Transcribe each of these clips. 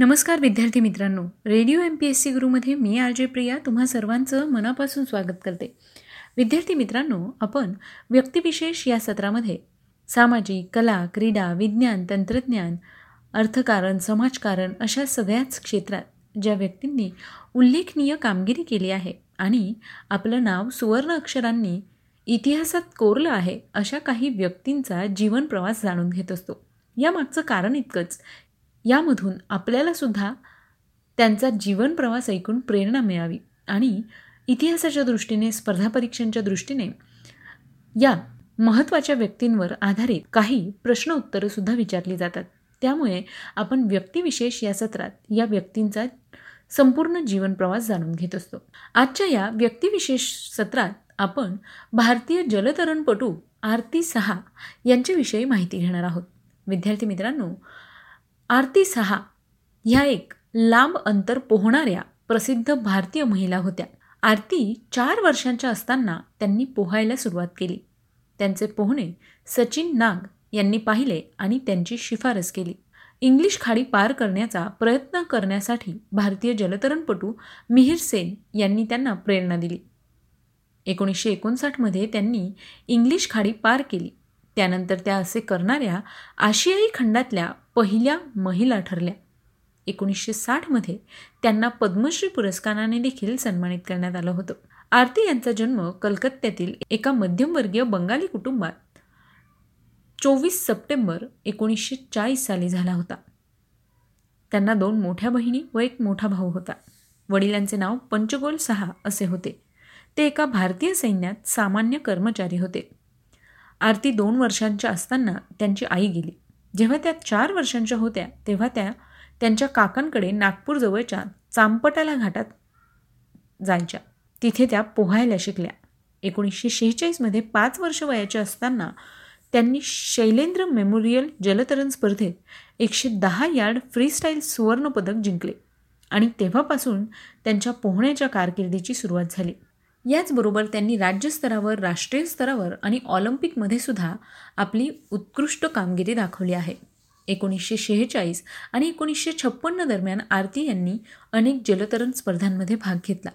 नमस्कार विद्यार्थी मित्रांनो. Radio M P S C गुरुमध्ये मी आर जे प्रिया तुम्हा सर्वांचं मनापासून स्वागत करते. विद्यार्थी मित्रांनो आपण व्यक्तिविशेष या सत्रामध्ये सामाजिक कला क्रीडा विज्ञान तंत्रज्ञान अर्थकारण समाजकारण अशा सगळ्याच क्षेत्रात ज्या व्यक्तींनी उल्लेखनीय कामगिरी केली आहे आणि आपलं नाव सुवर्ण अक्षरांनी इतिहासात कोरलं आहे अशा काही व्यक्तींचा जीवन प्रवास जाणून घेत असतो. यामागचं कारण इतकंच यामधून आपल्यालासुद्धा त्यांचा जीवन प्रवास ऐकून प्रेरणा मिळावी. आणि इतिहासाच्या दृष्टीने स्पर्धा परीक्षांच्या दृष्टीने या महत्त्वाच्या व्यक्तींवर आधारित काही प्रश्न उत्तरंसुद्धा विचारली जातात. त्यामुळे आपण व्यक्तिविशेष या सत्रात या व्यक्तींचा संपूर्ण जीवन प्रवास जाणून घेत असतो. आजच्या या व्यक्तिविशेष सत्रात आपण भारतीय जलतरणपटू आरती सहा यांच्याविषयी माहिती घेणार आहोत. विद्यार्थी मित्रांनो आरती सहा ह्या एक लांब अंतर पोहणाऱ्या प्रसिद्ध भारतीय महिला होत्या. आरती चार वर्षांच्या असताना त्यांनी पोहायला सुरुवात केली. त्यांचे पोहणे सचिन नाग यांनी पाहिले आणि त्यांची शिफारस केली. इंग्लिश खाडी पार करण्याचा प्रयत्न करण्यासाठी भारतीय जलतरणपटू मिहिर सेन यांनी त्यांना प्रेरणा दिली. एकोणीसशे एकोणसाठमध्ये त्यांनी इंग्लिश खाडी पार केली. त्यानंतर त्या असे करणाऱ्या आशियाई खंडातल्या पहिल्या महिला ठरल्या. एकोणीसशे साठमध्ये त्यांना पद्मश्री पुरस्काराने देखील सन्मानित करण्यात आलं होतं. आरती यांचा जन्म कलकत्त्यातील एका मध्यमवर्गीय बंगाली कुटुंबात चोवीस सप्टेंबर एकोणीसशे चाळीस साली झाला होता. त्यांना दोन मोठ्या बहिणी व एक मोठा भाऊ होता. वडिलांचे नाव पंचगोल सहा असे होते. ते एका भारतीय सैन्यात सामान्य कर्मचारी होते. आरती दोन वर्षांच्या असताना त्यांची आई गेली. जेव्हा त्या चार वर्षांच्या होत्या तेव्हा त्या त्यांच्या काकांकडे नागपूरजवळच्या चांपटाला घाटात जायच्या. तिथे त्या पोहायला शिकल्या. एकोणीसशे शेहेचाळीसमध्ये पाच वर्ष वयाच्या असताना त्यांनी शैलेंद्र मेमोरियल जलतरण स्पर्धेत एकशे दहा यार्ड फ्रीस्टाईल सुवर्णपदक जिंकले आणि तेव्हापासून त्यांच्या पोहण्याच्या कारकिर्दीची सुरुवात झाली. याचबरोबर त्यांनी राज्यस्तरावर राष्ट्रीय स्तरावर आणि ऑलिम्पिकमध्ये सुद्धा आपली उत्कृष्ट कामगिरी दाखवली आहे. एकोणीसशे शेहेचाळीस आणि एकोणीसशे छप्पन्न दरम्यान आरती यांनी अनेक जलतरण स्पर्धांमध्ये भाग घेतला.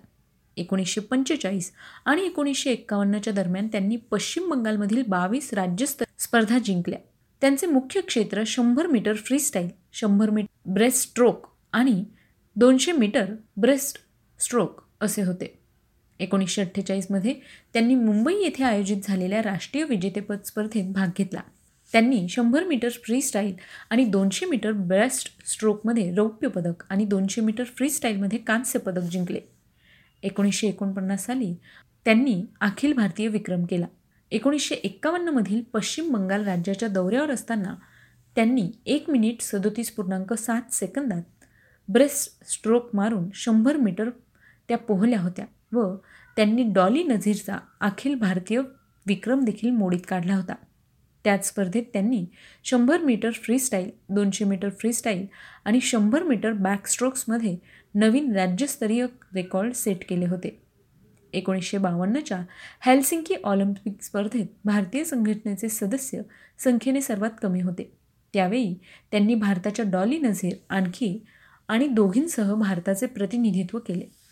एकोणीसशे पंचेचाळीस आणि एकोणीसशे एक्कावन्नच्या दरम्यान त्यांनी पश्चिम बंगालमधील बावीस राज्यस्तर स्पर्धा जिंकल्या. त्यांचे मुख्य क्षेत्र शंभर मीटर फ्रीस्टाईल शंभर मीटर ब्रेस्ट स्ट्रोक आणि दोनशे मीटर ब्रेस्ट स्ट्रोक असे होते. एकोणीसशे अठ्ठेचाळीसमध्ये त्यांनी मुंबई येथे आयोजित झालेल्या राष्ट्रीय विजेतेपद स्पर्धेत भाग घेतला. त्यांनी शंभर मीटर फ्री स्टाईल आणि दोनशे मीटर ब्रेस्ट स्ट्रोकमध्ये रौप्य पदक आणि दोनशे मीटर फ्रीस्टाईलमध्ये कांस्य पदक जिंकले. एकोणीसशे एकोणपन्नास साली त्यांनी अखिल भारतीय विक्रम केला. एकोणीसशे एक्कावन्नमधील पश्चिम बंगाल राज्याच्या दौऱ्यावर असताना त्यांनी एक मिनिट सदोतीस पूर्णांक सात सेकंदात ब्रेस्ट स्ट्रोक मारून शंभर मीटर त्या पोहल्या होत्या व त्यांनी डॉली नझीरचा अखिल भारतीय विक्रम देखील मोडीत काढला होता. त्याच स्पर्धेत त्यांनी शंभर मीटर फ्रीस्टाईल दोनशे मीटर फ्रीस्टाईल आणि शंभर मीटर बॅकस्ट्रोक्समध्ये नवीन राज्यस्तरीय रेकॉर्ड सेट केले होते. एकोणीसशे बावन्नच्या हेल्सिंकी ऑलिम्पिक स्पर्धेत भारतीय संघटनेचे सदस्य संख्येने सर्वात कमी होते. त्यावेळी त्यांनी भारताच्या डॉली नझीर आणखी आणि दोघींसह भारताचे प्रतिनिधित्व केले.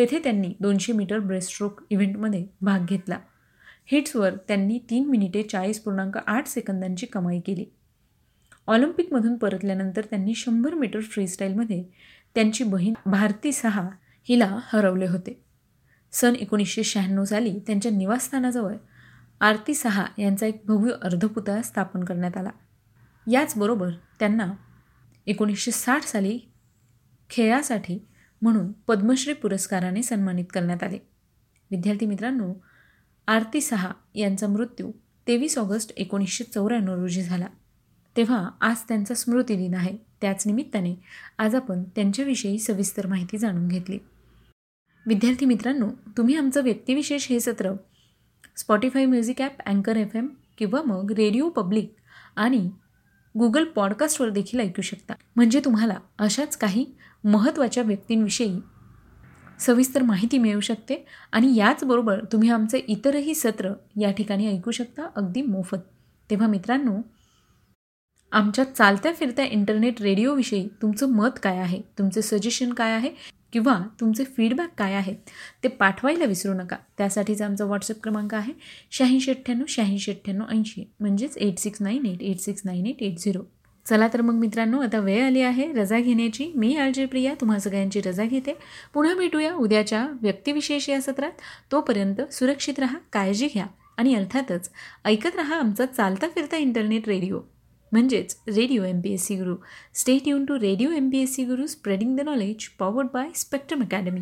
तेथे त्यांनी दोनशे मीटर ब्रेस्ट्रोक इव्हेंटमध्ये भाग घेतला. हिट्सवर त्यांनी तीन मिनिटे चाळीस पूर्णांक आठ सेकंदांची कमाई केली. ऑलिम्पिकमधून परतल्यानंतर त्यांनी शंभर मीटर फ्रीस्टाईलमध्ये त्यांची बहीण भारती सहा हिला हरवले होते. सन एकोणीसशे शहाण्णव साली त्यांच्या निवासस्थानाजवळ आरती सहा यांचा एक भव्य अर्धपुतळा स्थापन करण्यात आला. याचबरोबर त्यांना एकोणीसशे साठ साली खेळासाठी म्हणून पद्मश्री पुरस्काराने सन्मानित करण्यात आले. विद्यार्थी मित्रांनो आरती सहा यांचा मृत्यू तेवीस ऑगस्ट एकोणीसशे चौऱ्याण्णव रोजी झाला. तेव्हा आज त्यांचा स्मृती दिन आहे. त्याच निमित्ताने आज आपण त्यांच्याविषयी सविस्तर माहिती जाणून घेतली. विद्यार्थी मित्रांनो तुम्ही आमचं व्यक्तिविशेष हे सत्र स्पॉटीफाय म्युझिक ॲप अँकर एफ एम किंवा मग रेडिओ पब्लिक आणि गुगल पॉडकास्टवर देखील ऐकू शकता. म्हणजे तुम्हाला अशाच काही महत्त्वाच्या व्यक्तींविषयी सविस्तर माहिती मिळू शकते आणि याचबरोबर तुम्ही आमचे इतरही सत्र या ठिकाणी ऐकू शकता अगदी मोफत. तेव्हा मित्रांनो आमच्या चालत्या फिरत्या इंटरनेट रेडिओविषयी तुमचं मत काय आहे? तुमचे सजेशन काय आहे? किंवा तुमचे फीडबॅक काय आहेत ते पाठवायला विसरू नका. त्यासाठीचा आमचा व्हॉट्सअप क्रमांक आहे शहाऐंशी अठ्ठ्याण्णव शहाऐंशी अठ्ठ्याण्णव ऐंशी. म्हणजेच eight six nine eight eight six nine eight eight zero चला तर मग मित्रांनो आता वेळ आली आहे रजा घेण्याची. मी आळजी प्रिया तुम्हा सगळ्यांची रजा घेते. पुन्हा भेटूया उद्याच्या व्यक्तिविशेष या सत्रात. तोपर्यंत सुरक्षित राहा काळजी घ्या आणि अर्थातच ऐकत राहा आमचा चालता फिरता इंटरनेट रेडिओ म्हणजेच radio M P S C Guru stay युन to radio M P S C Guru spreading the knowledge powered by Spectrum Academy